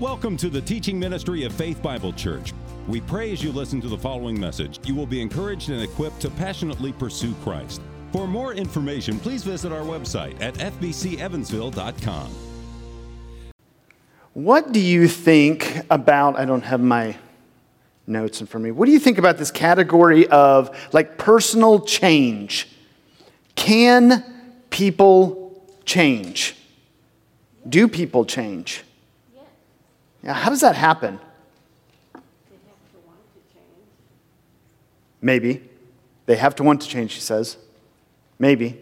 Welcome to the teaching ministry of Faith Bible Church. We pray as you listen to the following message, you will be encouraged and equipped to passionately pursue Christ. For more information, please visit our website at fbcevansville.com. What do you think about? I don't have my notes in front of me. What do you think about this category of like personal change? Can people change? Do people change? Yeah, how does that happen? Maybe. They have to want to change, she says. Maybe.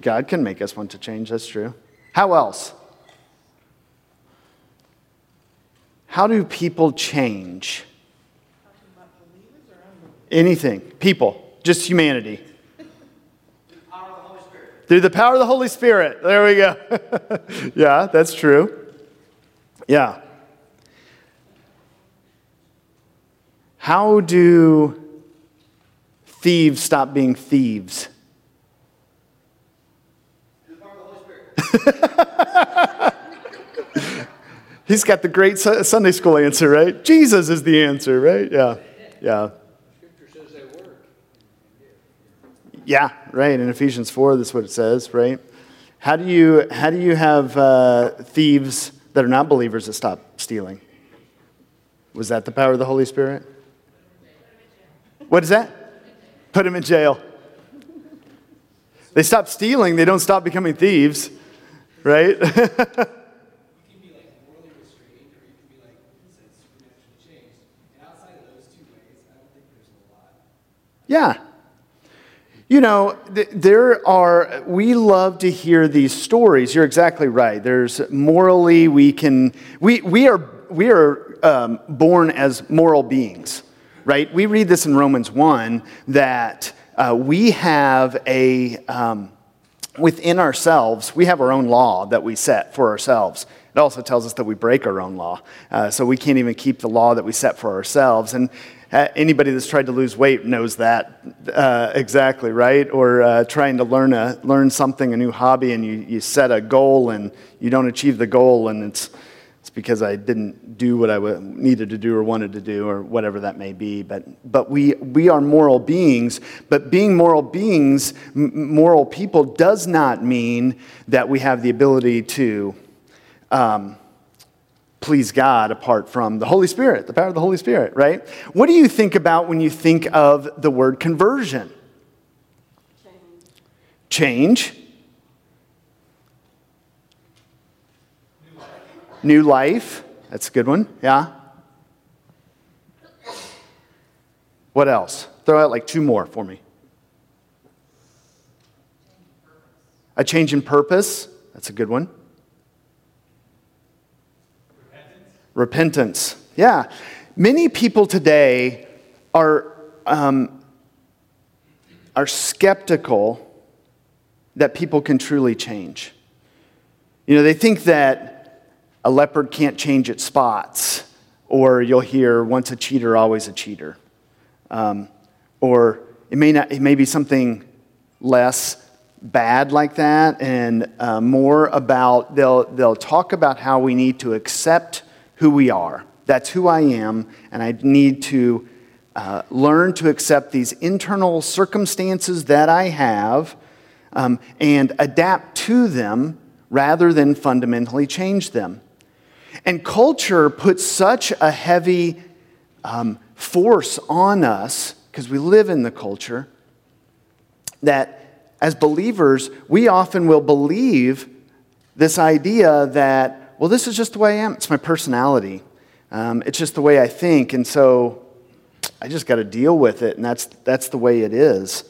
God can make us want to change, that's true. How else? How do people change? Anything. People. Just humanity. Through the power of the Holy Spirit. There we go. yeah, that's true. Yeah. How do thieves stop being thieves? He's got the great Sunday school answer, right? Jesus is the answer, right? Yeah. Yeah. Yeah, right. In Ephesians 4, that's what it says, right? How do you, how do you have uh, thieves that are not believers that stop stealing? Was that the power of the Holy Spirit? What is that? Put them in jail. They stop stealing, they don't stop becoming thieves, right? Yeah. You know, there are, we love to hear these stories. You're exactly right. There's morally, we can, we, we are, we are um, born as moral beings, right? We read this in Romans 1 that uh, we have a, um, within ourselves, we have our own law that we set for ourselves. It also tells us that we break our own law. Uh, so we can't even keep the law that we set for ourselves. And anybody that's tried to lose weight knows that uh, exactly, right? Or uh, trying to learn, a, learn something, a new hobby, and you, you set a goal and you don't achieve the goal, and it's, it's because I didn't do what I needed to do or wanted to do, or whatever that may be. But, but we, we are moral beings, but being moral beings, m- moral people, does not mean that we have the ability to. Um, please God apart from the Holy Spirit, the power of the Holy Spirit, right? What do you think about when you think of the word conversion? Change. Change. New life. New life. That's a good one. Yeah. What else? Throw out like two more for me. A change in purpose. That's a good one. Repentance. Yeah. Many people today are, um, are skeptical that people can truly change. You know, they think that a leopard can't change its spots, or you'll hear once a cheater, always a cheater. Um, or it may, not, it may be something less bad like that and uh, more about, they'll, they'll talk about how we need to accept who we are. That's who I am, and I need to uh, learn to accept these internal circumstances that I have um, and adapt to them rather than fundamentally change them. And culture puts such a heavy um, force on us, because we live in the culture, that as believers, we often will believe this idea that well, this is just the way I am. It's my personality. Um, it's just the way I think. And so I just got to deal with it. And that's, that's the way it is.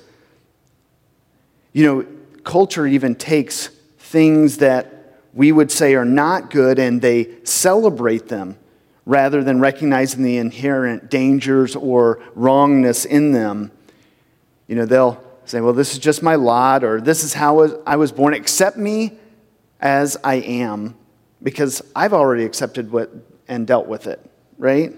You know, culture even takes things that we would say are not good and they celebrate them rather than recognizing the inherent dangers or wrongness in them. You know, they'll say, well, this is just my lot, or this is how I was born. Accept me as I am because I've already accepted what and dealt with it, right?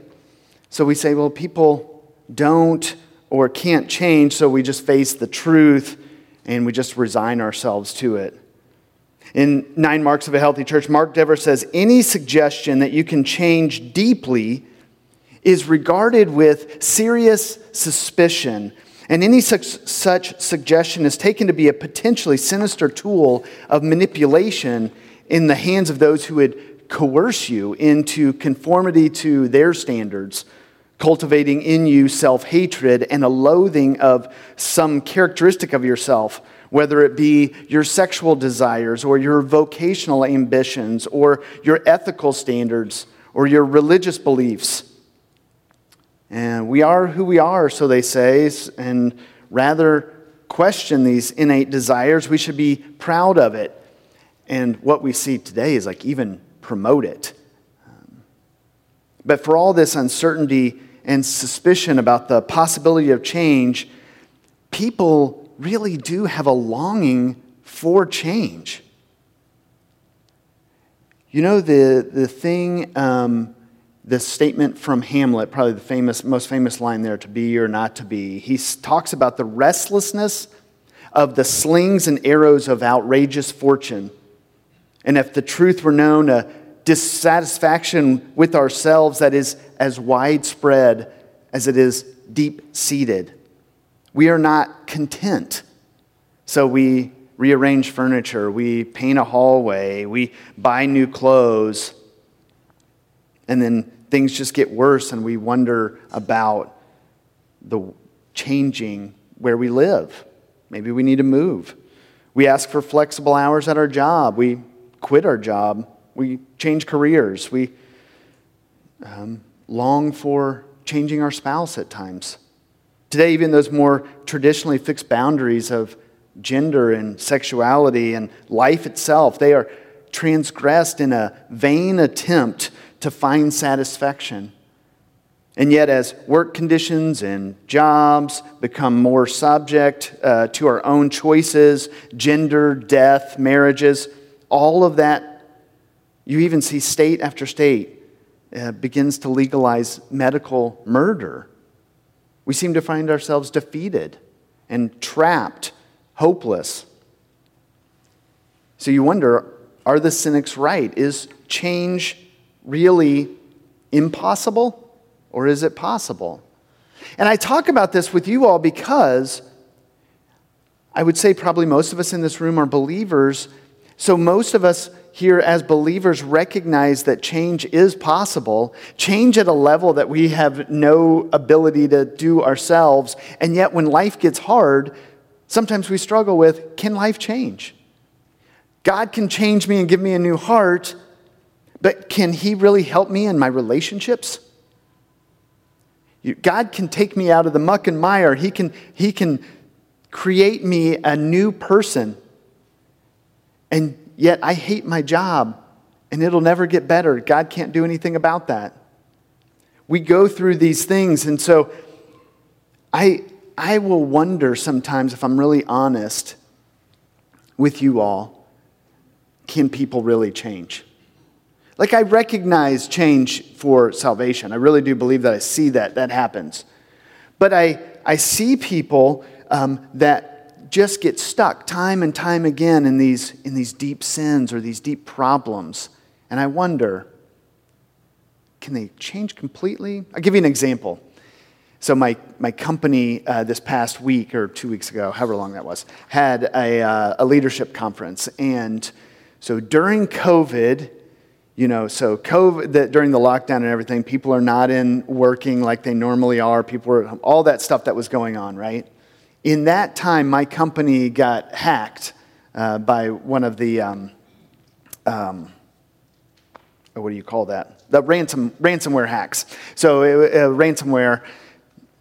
So we say, well, people don't or can't change, so we just face the truth and we just resign ourselves to it. In Nine Marks of a Healthy Church, Mark Dever says any suggestion that you can change deeply is regarded with serious suspicion, and any such, such suggestion is taken to be a potentially sinister tool of manipulation in the hands of those who would coerce you into conformity to their standards, cultivating in you self hatred and a loathing of some characteristic of yourself whether it be your sexual desires or your vocational ambitions or your ethical standards or your religious beliefs. And we are who we are, so they say, and rather question these innate desires, we should be proud of it. And what we see today is like even promote it. But for all this uncertainty and suspicion about the possibility of change, people really do have a longing for change. You know, the, the thing, um, the statement from Hamlet, probably the famous, most famous line there, to be or not to be, he talks about the restlessness of the slings and arrows of outrageous fortune. And if the truth were known, a dissatisfaction with ourselves that is as widespread as it is deep seated. We are not content. So we rearrange furniture, we paint a hallway, we buy new clothes, and then things just get worse and we wonder about the changing where we live. Maybe we need to move. We ask for flexible hours at our job. We quit our job. We change careers. We um, long for changing our spouse at times. Today, even those more traditionally fixed boundaries of gender and sexuality and life itself, they are transgressed in a vain attempt to find satisfaction. And yet, as work conditions and jobs become more subject uh, to our own choices, gender, death, marriages, all of that, you even see state after state uh, begins to legalize medical murder. We seem to find ourselves defeated and trapped, hopeless. So you wonder are the cynics right? Is change really impossible or is it possible? And I talk about this with you all because I would say probably most of us in this room are believers. So most of us here as believers recognize that change is possible, change at a level that we have no ability to do ourselves. And yet, when life gets hard, sometimes we struggle with can life change? God can change me and give me a new heart, but can He really help me in my relationships? God can take me out of the muck and mire. He can, he can create me a new person. And Yet I hate my job and it'll never get better. God can't do anything about that. We go through these things, and so I, I will wonder sometimes if I'm really honest with you all can people really change? Like, I recognize change for salvation. I really do believe that I see that that happens. But I, I see people um, that just get stuck time and time again in these, in these deep sins or these deep problems. And I wonder, can they change completely? I'll give you an example. So, my, my company uh, this past week or two weeks ago, however long that was, had a, uh, a leadership conference. And so during COVID, you know, so COVID, the, during the lockdown and everything, people are not in working like they normally are. People were, all that stuff that was going on, right? In that time, my company got hacked uh, by one of the, um, um, what do you call that? The ransom, ransomware hacks. So, uh, ransomware,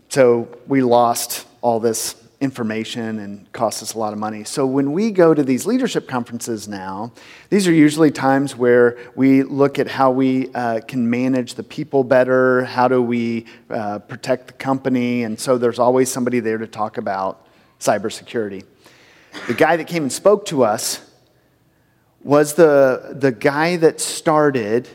so we lost all this information and cost us a lot of money. So when we go to these leadership conferences now, these are usually times where we look at how we uh, can manage the people better, how do we uh, protect the company, and so there's always somebody there to talk about cybersecurity. The guy that came and spoke to us was the, the guy that started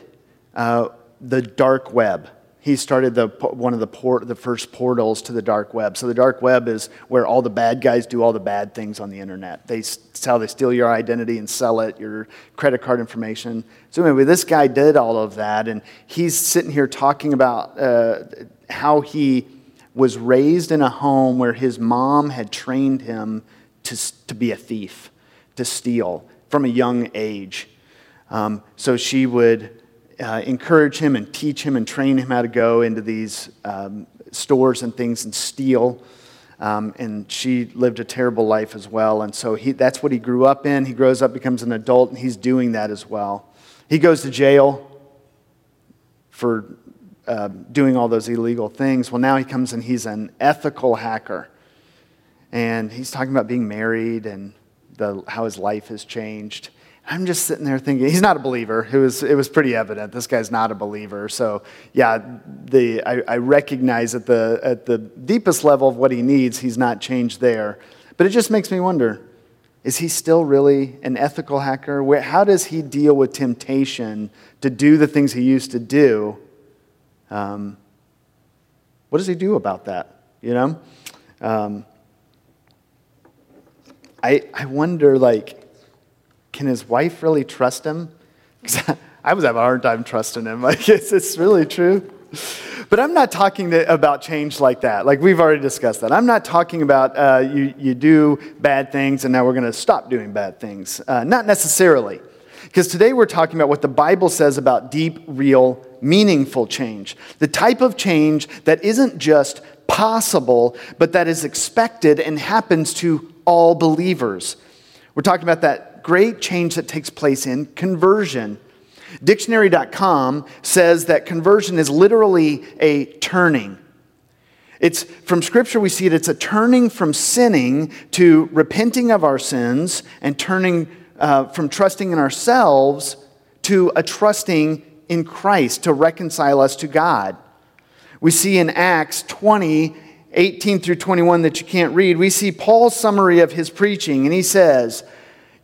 uh, the dark web. He started the, one of the, port, the first portals to the dark web. So the dark web is where all the bad guys do all the bad things on the internet. They, it's how they steal your identity and sell it, your credit card information. So anyway, this guy did all of that, and he's sitting here talking about uh, how he was raised in a home where his mom had trained him to, to be a thief, to steal from a young age. Um, so she would uh, encourage him and teach him and train him how to go into these um, stores and things and steal. Um, and she lived a terrible life as well. And so he, that's what he grew up in. He grows up, becomes an adult, and he's doing that as well. He goes to jail for uh, doing all those illegal things. Well, now he comes and he's an ethical hacker. And he's talking about being married and the, how his life has changed. I'm just sitting there thinking, he's not a believer. It was, it was pretty evident. This guy's not a believer. So, yeah, the, I, I recognize at the, at the deepest level of what he needs, he's not changed there. But it just makes me wonder is he still really an ethical hacker? Where, how does he deal with temptation to do the things he used to do? Um, what does he do about that? You know? Um, I, I wonder, like, can his wife really trust him? I was having a hard time trusting him. Like, it's, it's really true. But I'm not talking to, about change like that. Like, we've already discussed that. I'm not talking about uh, you, you do bad things and now we're going to stop doing bad things. Uh, not necessarily. Because today we're talking about what the Bible says about deep, real, meaningful change. The type of change that isn't just possible, but that is expected and happens to all believers. We're talking about that great change that takes place in conversion. Dictionary.com says that conversion is literally a turning. It's from scripture we see it, it's a turning from sinning to repenting of our sins and turning uh, from trusting in ourselves to a trusting in Christ to reconcile us to God. We see in Acts 20, 18 through 21 that you can't read, we see Paul's summary of his preaching, and he says,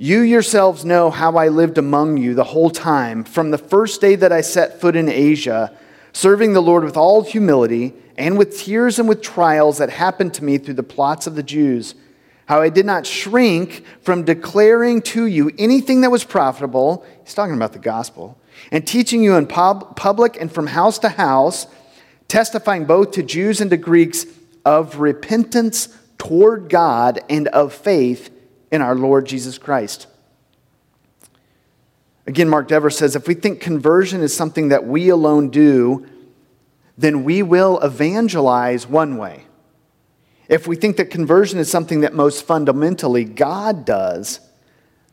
you yourselves know how I lived among you the whole time, from the first day that I set foot in Asia, serving the Lord with all humility and with tears and with trials that happened to me through the plots of the Jews. How I did not shrink from declaring to you anything that was profitable. He's talking about the gospel. And teaching you in pub- public and from house to house, testifying both to Jews and to Greeks of repentance toward God and of faith in our Lord Jesus Christ. Again, Mark Dever says if we think conversion is something that we alone do, then we will evangelize one way. If we think that conversion is something that most fundamentally God does,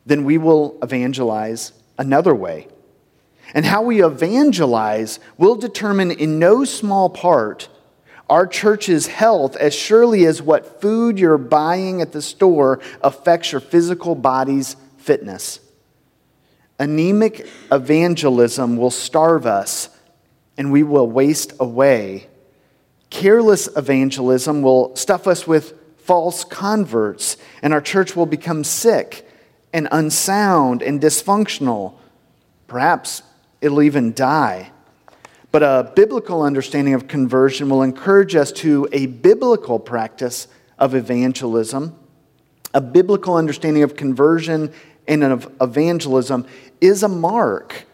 then we will evangelize another way. And how we evangelize will determine in no small part our church's health as surely as what food you're buying at the store affects your physical body's fitness. Anemic evangelism will starve us and we will waste away. Careless evangelism will stuff us with false converts, and our church will become sick and unsound and dysfunctional. Perhaps it'll even die. But a biblical understanding of conversion will encourage us to a biblical practice of evangelism. A biblical understanding of conversion and of evangelism is a mark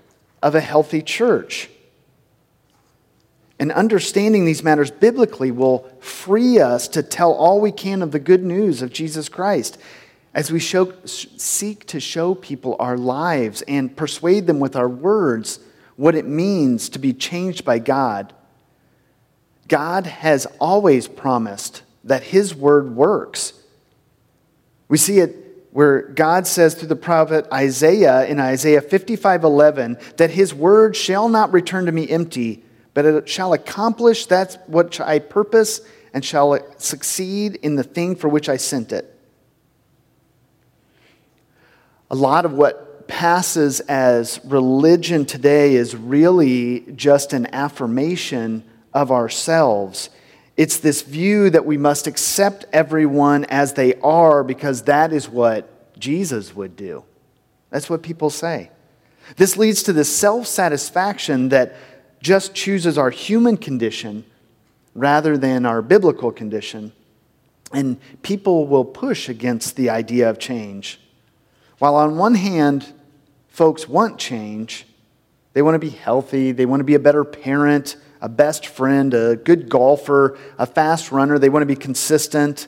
of a healthy church. And understanding these matters biblically will free us to tell all we can of the good news of Jesus Christ as we show, seek to show people our lives and persuade them with our words what it means to be changed by God, God has always promised that His word works. We see it where God says through the prophet Isaiah in Isaiah 55 11 that His word shall not return to me empty, but it shall accomplish that which I purpose and shall succeed in the thing for which I sent it. A lot of what passes as religion today is really just an affirmation of ourselves. It's this view that we must accept everyone as they are because that is what Jesus would do. That's what people say. This leads to this self satisfaction that just chooses our human condition rather than our biblical condition. And people will push against the idea of change. While on one hand, folks want change, they want to be healthy, they want to be a better parent, a best friend, a good golfer, a fast runner, they want to be consistent.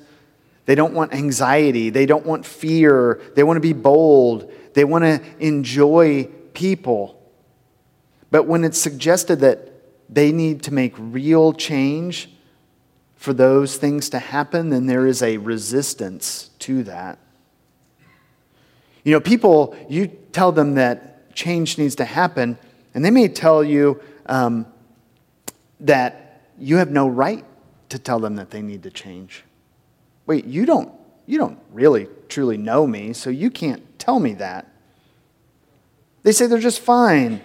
They don't want anxiety. They don't want fear. They want to be bold. They want to enjoy people. But when it's suggested that they need to make real change for those things to happen, then there is a resistance to that. You know, people, you tell them that change needs to happen, and they may tell you um, that you have no right to tell them that they need to change. Wait, you don't, you don't really truly know me, so you can't tell me that. They say they're just fine.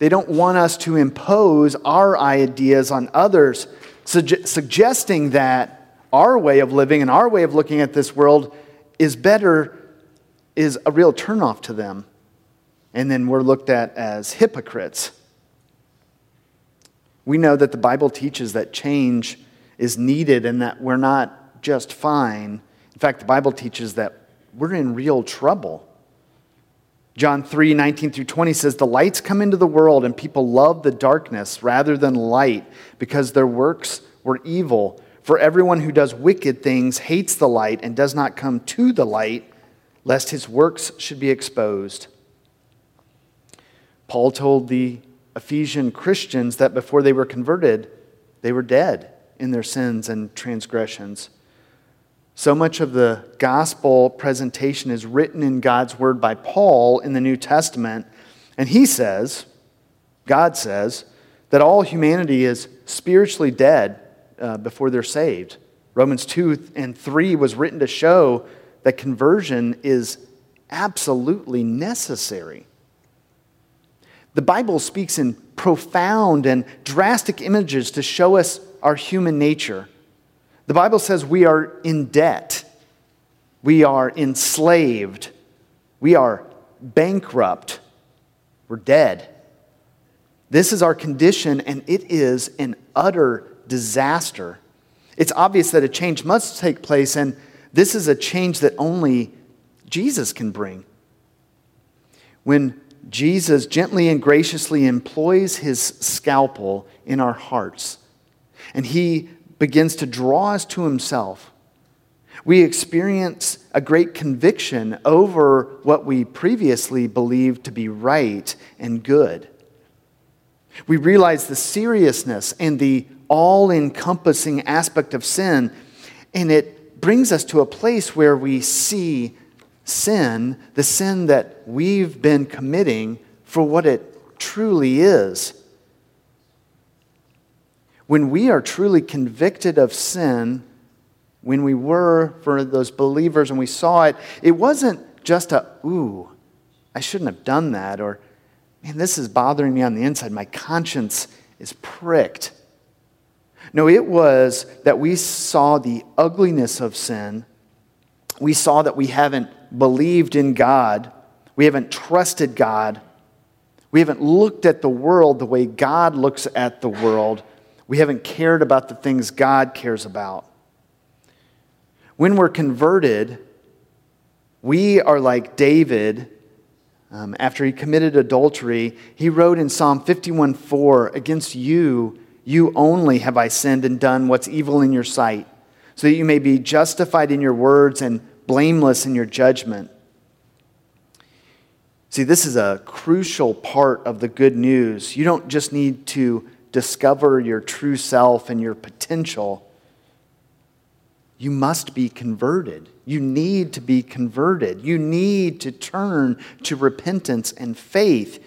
They don't want us to impose our ideas on others, suge- suggesting that our way of living and our way of looking at this world is better, is a real turnoff to them. And then we're looked at as hypocrites. We know that the Bible teaches that change is needed and that we're not just fine. In fact, the Bible teaches that we're in real trouble. John 3 19 through 20 says, The lights come into the world, and people love the darkness rather than light because their works were evil. For everyone who does wicked things hates the light and does not come to the light, lest his works should be exposed. Paul told the Ephesian Christians that before they were converted, they were dead in their sins and transgressions. So much of the gospel presentation is written in God's word by Paul in the New Testament. And he says, God says, that all humanity is spiritually dead uh, before they're saved. Romans 2 and 3 was written to show that conversion is absolutely necessary. The Bible speaks in profound and drastic images to show us our human nature. The Bible says we are in debt, we are enslaved, we are bankrupt, we're dead. This is our condition, and it is an utter disaster. It's obvious that a change must take place, and this is a change that only Jesus can bring. When Jesus gently and graciously employs his scalpel in our hearts, and he begins to draw us to himself. We experience a great conviction over what we previously believed to be right and good. We realize the seriousness and the all encompassing aspect of sin, and it brings us to a place where we see sin, the sin that we've been committing, for what it truly is when we are truly convicted of sin, when we were for those believers and we saw it, it wasn't just a, ooh, I shouldn't have done that, or, man, this is bothering me on the inside. My conscience is pricked. No, it was that we saw the ugliness of sin. We saw that we haven't believed in God. We haven't trusted God. We haven't looked at the world the way God looks at the world. We haven't cared about the things God cares about. When we're converted, we are like David. Um, after he committed adultery, he wrote in Psalm 51 4, Against you, you only have I sinned and done what's evil in your sight, so that you may be justified in your words and blameless in your judgment. See, this is a crucial part of the good news. You don't just need to discover your true self and your potential, you must be converted. You need to be converted. You need to turn to repentance and faith.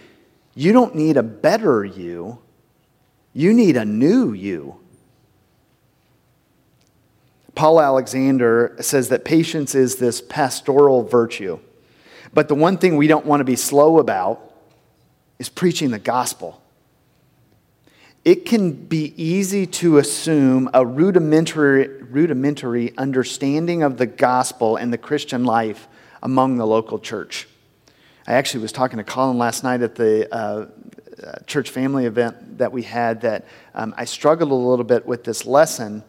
You don't need a better you, you need a new you. Paul Alexander says that patience is this pastoral virtue. But the one thing we don't want to be slow about is preaching the gospel it can be easy to assume a rudimentary, rudimentary understanding of the gospel and the Christian life among the local church. I actually was talking to Colin last night at the uh, uh, church family event that we had that um, I struggled a little bit with this lesson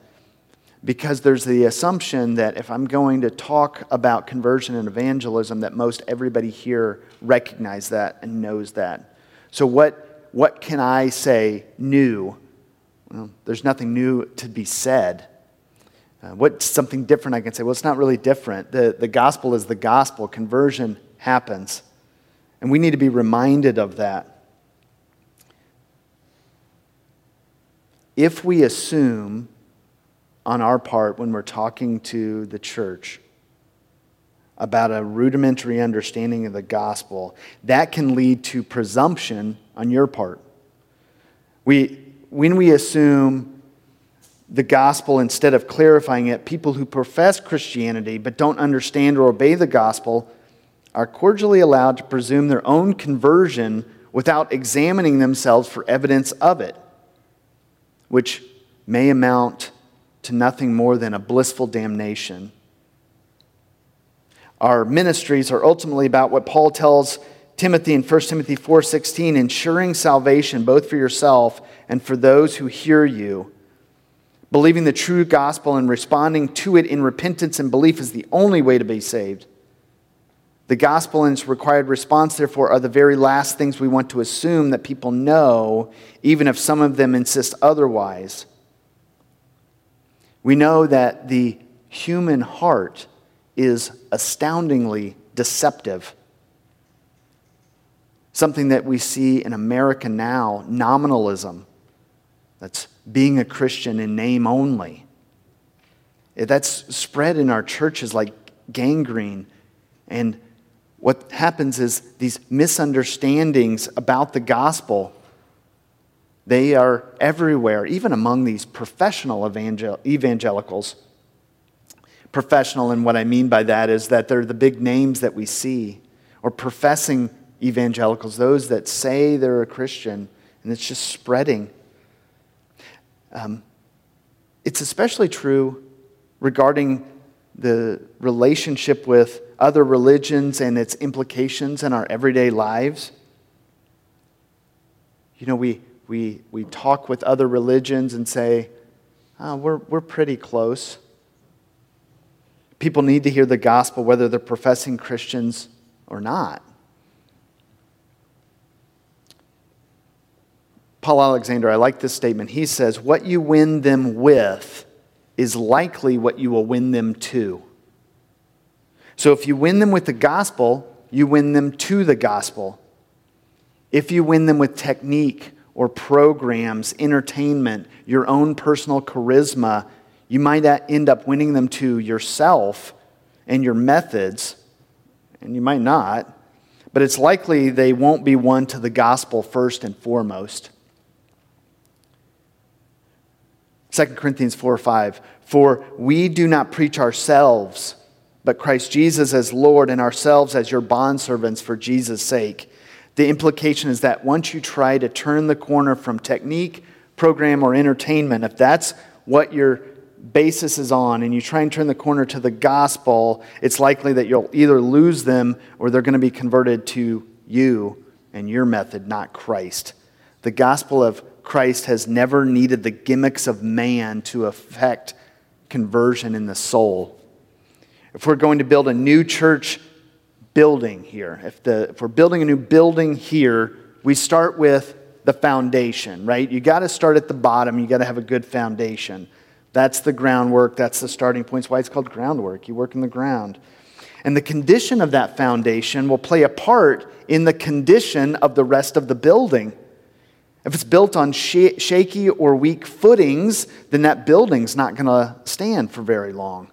because there's the assumption that if I'm going to talk about conversion and evangelism, that most everybody here recognize that and knows that. So, what, what can I say new? Well, there's nothing new to be said. Uh, what's something different I can say? Well, it's not really different. The, the gospel is the gospel, conversion happens. And we need to be reminded of that. If we assume on our part when we're talking to the church about a rudimentary understanding of the gospel, that can lead to presumption on your part. We, when we assume the gospel instead of clarifying it, people who profess Christianity but don't understand or obey the gospel are cordially allowed to presume their own conversion without examining themselves for evidence of it, which may amount to nothing more than a blissful damnation. Our ministries are ultimately about what Paul tells Timothy in 1 Timothy 4:16, ensuring salvation both for yourself and for those who hear you. Believing the true gospel and responding to it in repentance and belief is the only way to be saved. The gospel and its required response, therefore, are the very last things we want to assume that people know, even if some of them insist otherwise. We know that the human heart is astoundingly deceptive. Something that we see in America now nominalism. That's being a Christian in name only. That's spread in our churches like gangrene. And what happens is these misunderstandings about the gospel they are everywhere even among these professional evangel- evangelicals. Professional and what i mean by that is that they're the big names that we see or professing evangelicals those that say they're a christian and it's just spreading. Um, it's especially true regarding the relationship with other religions and its implications in our everyday lives. You know, we, we, we talk with other religions and say, oh, we're, we're pretty close. People need to hear the gospel whether they're professing Christians or not. Paul Alexander, I like this statement. He says, What you win them with is likely what you will win them to. So if you win them with the gospel, you win them to the gospel. If you win them with technique or programs, entertainment, your own personal charisma, you might end up winning them to yourself and your methods, and you might not, but it's likely they won't be won to the gospel first and foremost. 2 Corinthians 4 5. For we do not preach ourselves but Christ Jesus as Lord and ourselves as your bondservants for Jesus' sake. The implication is that once you try to turn the corner from technique, program, or entertainment, if that's what your basis is on, and you try and turn the corner to the gospel, it's likely that you'll either lose them or they're going to be converted to you and your method, not Christ. The gospel of Christ has never needed the gimmicks of man to affect conversion in the soul if we're going to build a new church building here, if, the, if we're building a new building here, we start with the foundation, right? You got to start at the bottom. You got to have a good foundation. That's the groundwork. That's the starting point. That's why it's called groundwork. You work in the ground. And the condition of that foundation will play a part in the condition of the rest of the building. If it's built on sh- shaky or weak footings, then that building's not going to stand for very long.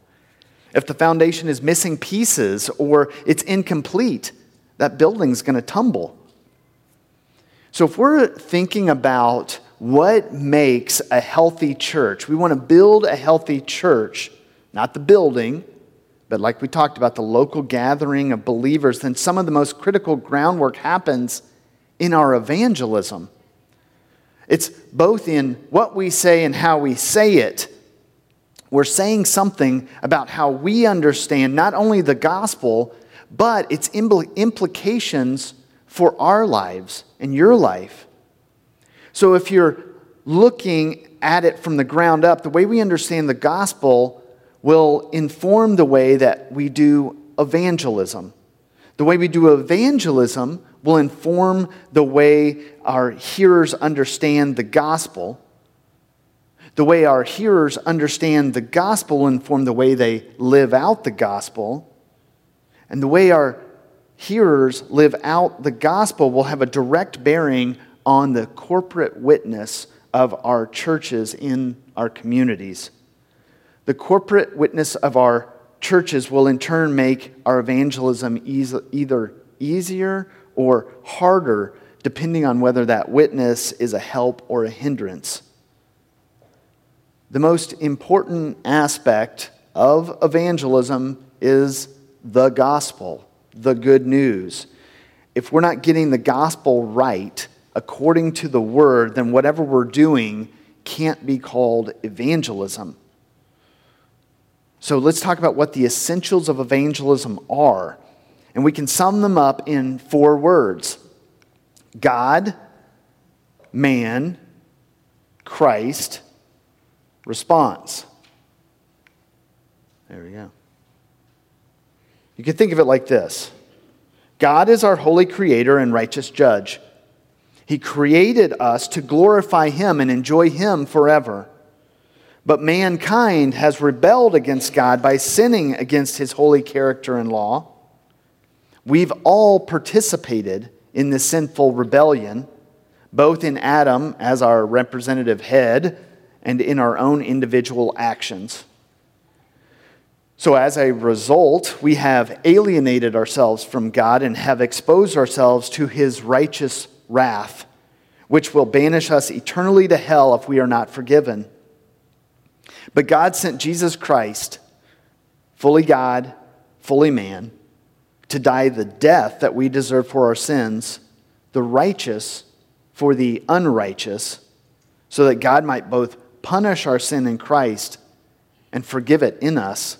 If the foundation is missing pieces or it's incomplete, that building's going to tumble. So, if we're thinking about what makes a healthy church, we want to build a healthy church, not the building, but like we talked about, the local gathering of believers, then some of the most critical groundwork happens in our evangelism. It's both in what we say and how we say it we're saying something about how we understand not only the gospel, but its implications for our lives and your life. So if you're looking at it from the ground up, the way we understand the gospel will inform the way that we do evangelism. The way we do evangelism will inform the way our hearers understand the gospel. The way our hearers understand the gospel will inform the way they live out the gospel. And the way our hearers live out the gospel will have a direct bearing on the corporate witness of our churches in our communities. The corporate witness of our churches will in turn make our evangelism either easier or harder, depending on whether that witness is a help or a hindrance. The most important aspect of evangelism is the gospel, the good news. If we're not getting the gospel right according to the word, then whatever we're doing can't be called evangelism. So let's talk about what the essentials of evangelism are. And we can sum them up in four words God, man, Christ, response. There we go. You can think of it like this God is our holy creator and righteous judge. He created us to glorify Him and enjoy Him forever. But mankind has rebelled against God by sinning against His holy character and law. We've all participated in this sinful rebellion, both in Adam as our representative head and in our own individual actions. So, as a result, we have alienated ourselves from God and have exposed ourselves to his righteous wrath, which will banish us eternally to hell if we are not forgiven. But God sent Jesus Christ, fully God, fully man to die the death that we deserve for our sins, the righteous for the unrighteous, so that God might both punish our sin in Christ and forgive it in us.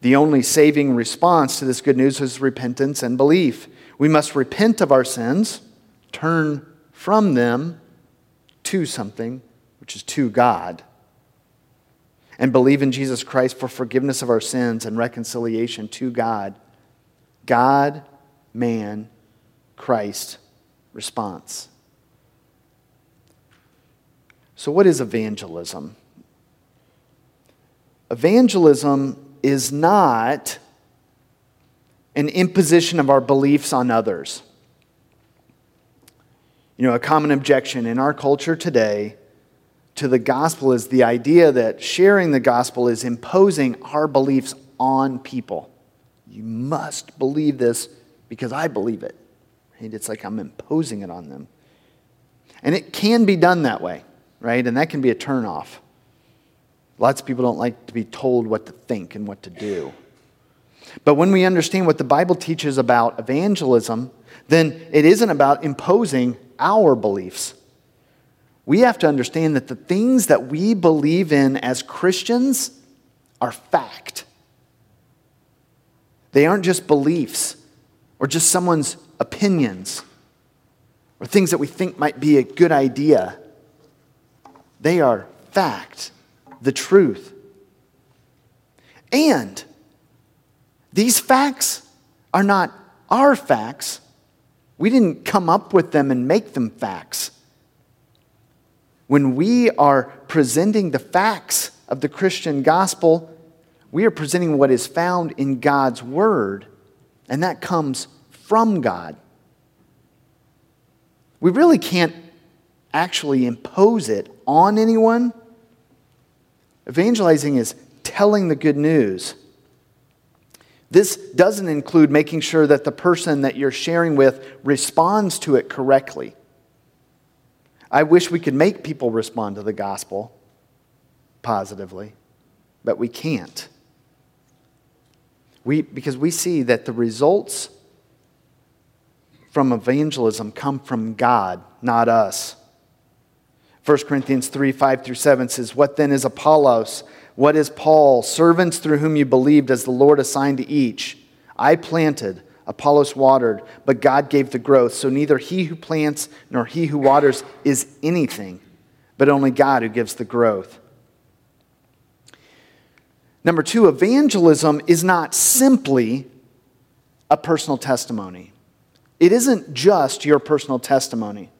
The only saving response to this good news is repentance and belief. We must repent of our sins, turn from them to something, which is to God and believe in Jesus Christ for forgiveness of our sins and reconciliation to God. God, man, Christ response. So, what is evangelism? Evangelism is not an imposition of our beliefs on others. You know, a common objection in our culture today to the gospel is the idea that sharing the gospel is imposing our beliefs on people. You must believe this because I believe it. Right? It's like I'm imposing it on them. And it can be done that way, right? And that can be a turnoff. Lots of people don't like to be told what to think and what to do. But when we understand what the Bible teaches about evangelism, then it isn't about imposing our beliefs we have to understand that the things that we believe in as Christians are fact. They aren't just beliefs or just someone's opinions or things that we think might be a good idea. They are fact, the truth. And these facts are not our facts. We didn't come up with them and make them facts. When we are presenting the facts of the Christian gospel, we are presenting what is found in God's word, and that comes from God. We really can't actually impose it on anyone. Evangelizing is telling the good news. This doesn't include making sure that the person that you're sharing with responds to it correctly. I wish we could make people respond to the gospel positively, but we can't. We, because we see that the results from evangelism come from God, not us. 1 Corinthians 3 5 through 7 says, What then is Apollos? What is Paul? Servants through whom you believed, as the Lord assigned to each. I planted, Apollos watered, but God gave the growth. So neither he who plants nor he who waters is anything, but only God who gives the growth. Number two, evangelism is not simply a personal testimony. It isn't just your personal testimony.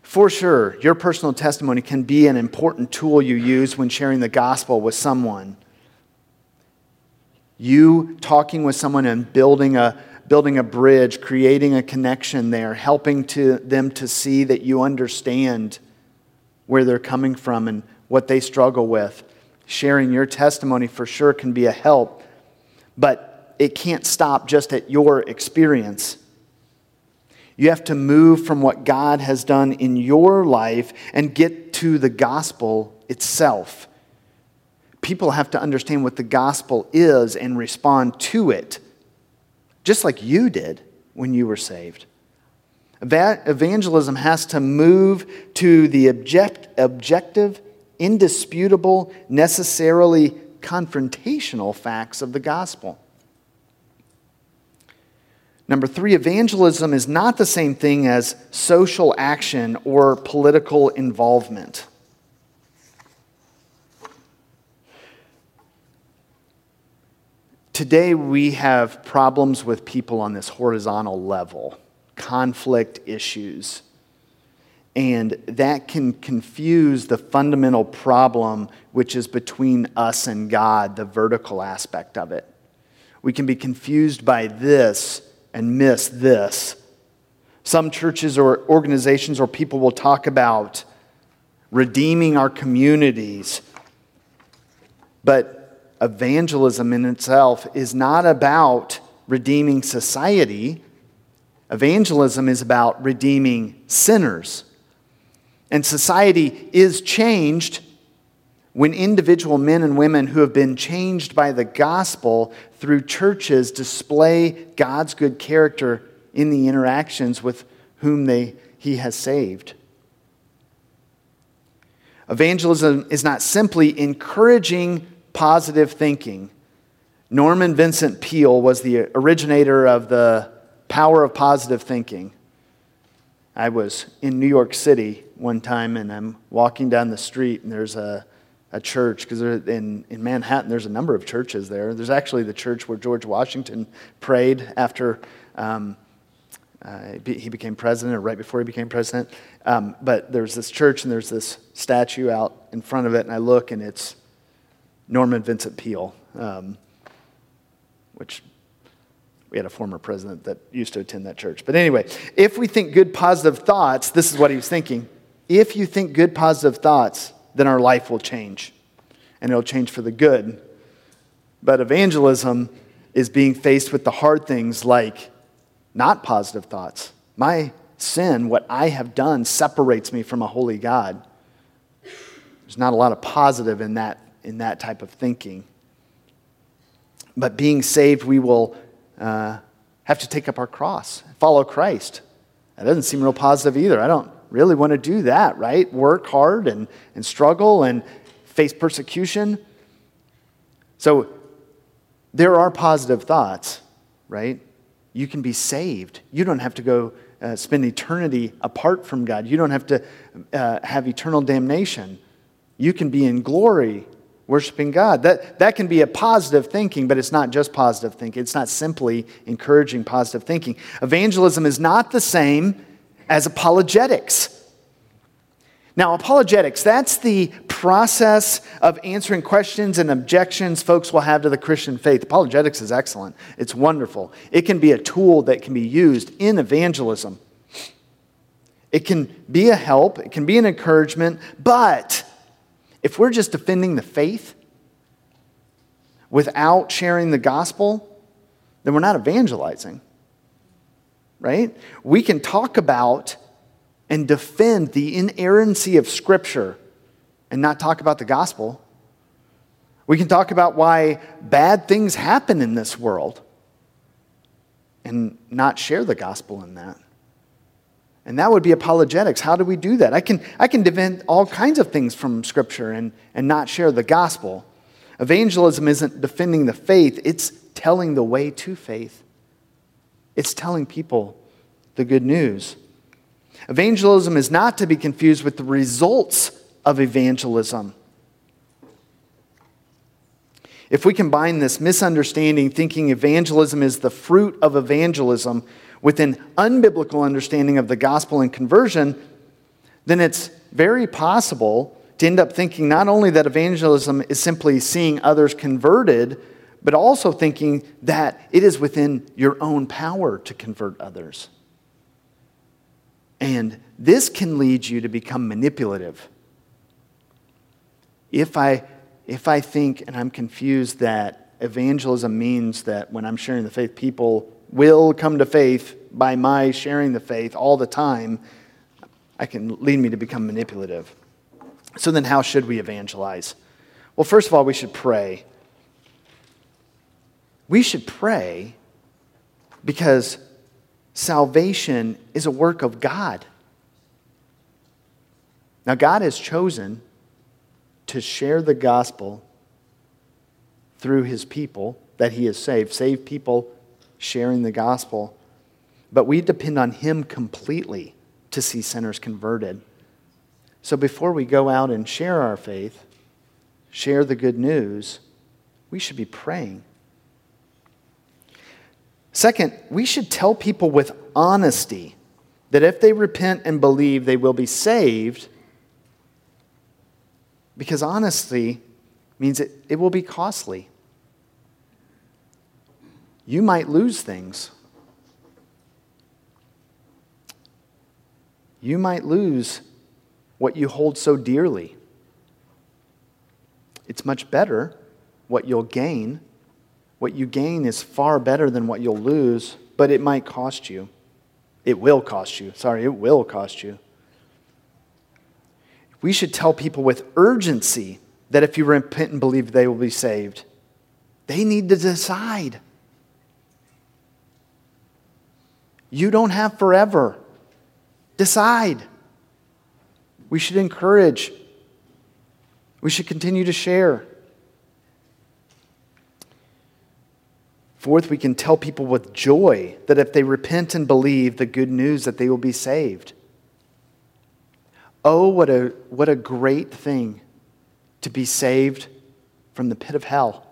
For sure, your personal testimony can be an important tool you use when sharing the gospel with someone. You talking with someone and building a, building a bridge, creating a connection there, helping to them to see that you understand where they're coming from and what they struggle with. Sharing your testimony for sure can be a help, but it can't stop just at your experience. You have to move from what God has done in your life and get to the gospel itself people have to understand what the gospel is and respond to it, just like you did when you were saved. Evangelism has to move to the object, objective, indisputable, necessarily confrontational facts of the gospel. Number three, evangelism is not the same thing as social action or political involvement. Today, we have problems with people on this horizontal level, conflict issues. And that can confuse the fundamental problem, which is between us and God, the vertical aspect of it. We can be confused by this and miss this. Some churches or organizations or people will talk about redeeming our communities, but evangelism in itself is not about redeeming society. Evangelism is about redeeming sinners. And society is changed when individual men and women who have been changed by the gospel through churches display God's good character in the interactions with whom they, he has saved. Evangelism is not simply encouraging positive thinking. Norman Vincent Peale was the originator of the power of positive thinking. I was in New York City one time and I'm walking down the street and there's a, a church because in, in Manhattan there's a number of churches there. There's actually the church where George Washington prayed after um, uh, he became president or right before he became president. Um, but there's this church and there's this statue out in front of it and I look and it's Norman Vincent Peale, um, which we had a former president that used to attend that church. But anyway, if we think good positive thoughts, this is what he was thinking. If you think good positive thoughts, then our life will change, and it'll change for the good. But evangelism is being faced with the hard things like not positive thoughts. My sin, what I have done, separates me from a holy God. There's not a lot of positive in that in that type of thinking. But being saved, we will uh, have to take up our cross, follow Christ. That doesn't seem real positive either. I don't really want to do that, right? Work hard and, and struggle and face persecution. So there are positive thoughts, right? You can be saved. You don't have to go uh, spend eternity apart from God. You don't have to uh, have eternal damnation. You can be in glory worshiping God. That, that can be a positive thinking, but it's not just positive thinking. It's not simply encouraging positive thinking. Evangelism is not the same as apologetics. Now, apologetics, that's the process of answering questions and objections folks will have to the Christian faith. Apologetics is excellent, it's wonderful. It can be a tool that can be used in evangelism. It can be a help, it can be an encouragement, but if we're just defending the faith without sharing the gospel, then we're not evangelizing. Right? We can talk about and defend the inerrancy of Scripture and not talk about the gospel. We can talk about why bad things happen in this world and not share the gospel in that. And that would be apologetics. How do we do that? I can, I can defend all kinds of things from Scripture and, and not share the gospel. Evangelism isn't defending the faith, it's telling the way to faith. it's telling people the good news. Evangelism is not to be confused with the results of evangelism. If we combine this misunderstanding, thinking evangelism is the fruit of evangelism, with an unbiblical understanding of the gospel and conversion, then it's very possible to end up thinking not only that evangelism is simply seeing others converted, but also thinking that it is within your own power to convert others. And this can lead you to become manipulative. If I, if I think and I'm confused that evangelism means that when I'm sharing the faith, people will come to faith by my sharing the faith all the time, I can lead me to become manipulative. So then, how should we evangelize? Well, first of all, we should pray. We should pray because salvation is a work of God. Now, God has chosen to share the gospel through his people that he has saved, save people sharing the gospel. But we depend on him completely to see sinners converted. So before we go out and share our faith, share the good news, we should be praying. Second, we should tell people with honesty that if they repent and believe, they will be saved. Because honesty means it, it will be costly. You might lose things. You might lose what you hold so dearly. It's much better what you'll gain what you gain is far better than what you'll lose, but it might cost you. It will cost you. Sorry, it will cost you. We should tell people with urgency that if you repent and believe, they will be saved. They need to decide. You don't have forever. Decide. We should encourage. We should continue to share. Fourth, we can tell people with joy that if they repent and believe the good news that they will be saved. Oh, what a, what a great thing to be saved from the pit of hell.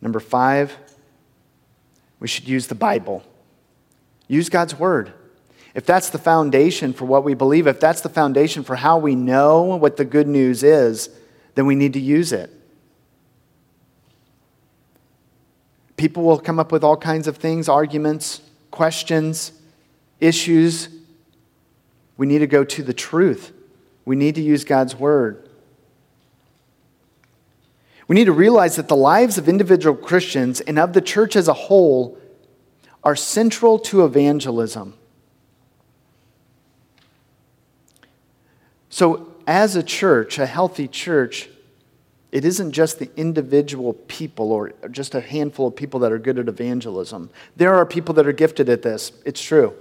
Number five, we should use the Bible. Use God's Word. If that's the foundation for what we believe, if that's the foundation for how we know what the good news is, then we need to use it. People will come up with all kinds of things arguments, questions, issues. We need to go to the truth. We need to use God's word. We need to realize that the lives of individual Christians and of the church as a whole are central to evangelism. So, as a church, a healthy church, it isn't just the individual people or just a handful of people that are good at evangelism. There are people that are gifted at this, it's true.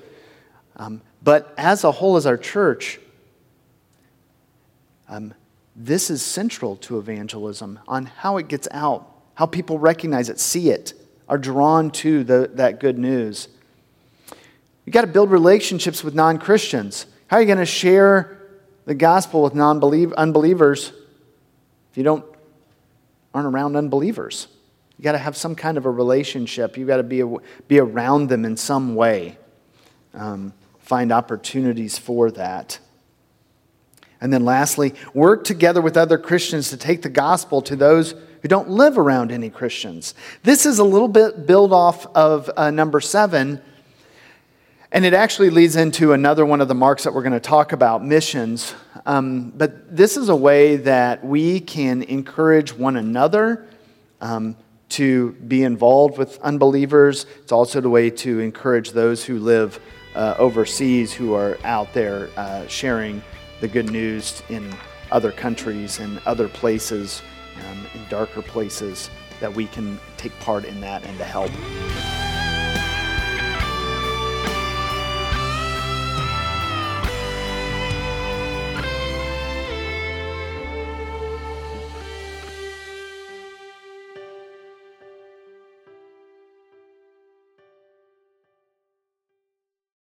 Um, but as a whole, as our church, um, this is central to evangelism on how it gets out, how people recognize it, see it, are drawn to the, that good news. You've got to build relationships with non Christians. How are you going to share the gospel with non unbelievers if you don't aren't around unbelievers. You got to have some kind of a relationship. You got to be, be around them in some way. Um, find opportunities for that. And then lastly, work together with other Christians to take the gospel to those who don't live around any Christians. This is a little bit build off of uh, number seven, and it actually leads into another one of the marks that we're going to talk about missions. Um, but this is a way that we can encourage one another um, to be involved with unbelievers. It's also the way to encourage those who live uh, overseas who are out there uh, sharing the good news in other countries and other places, um, in darker places, that we can take part in that and to help.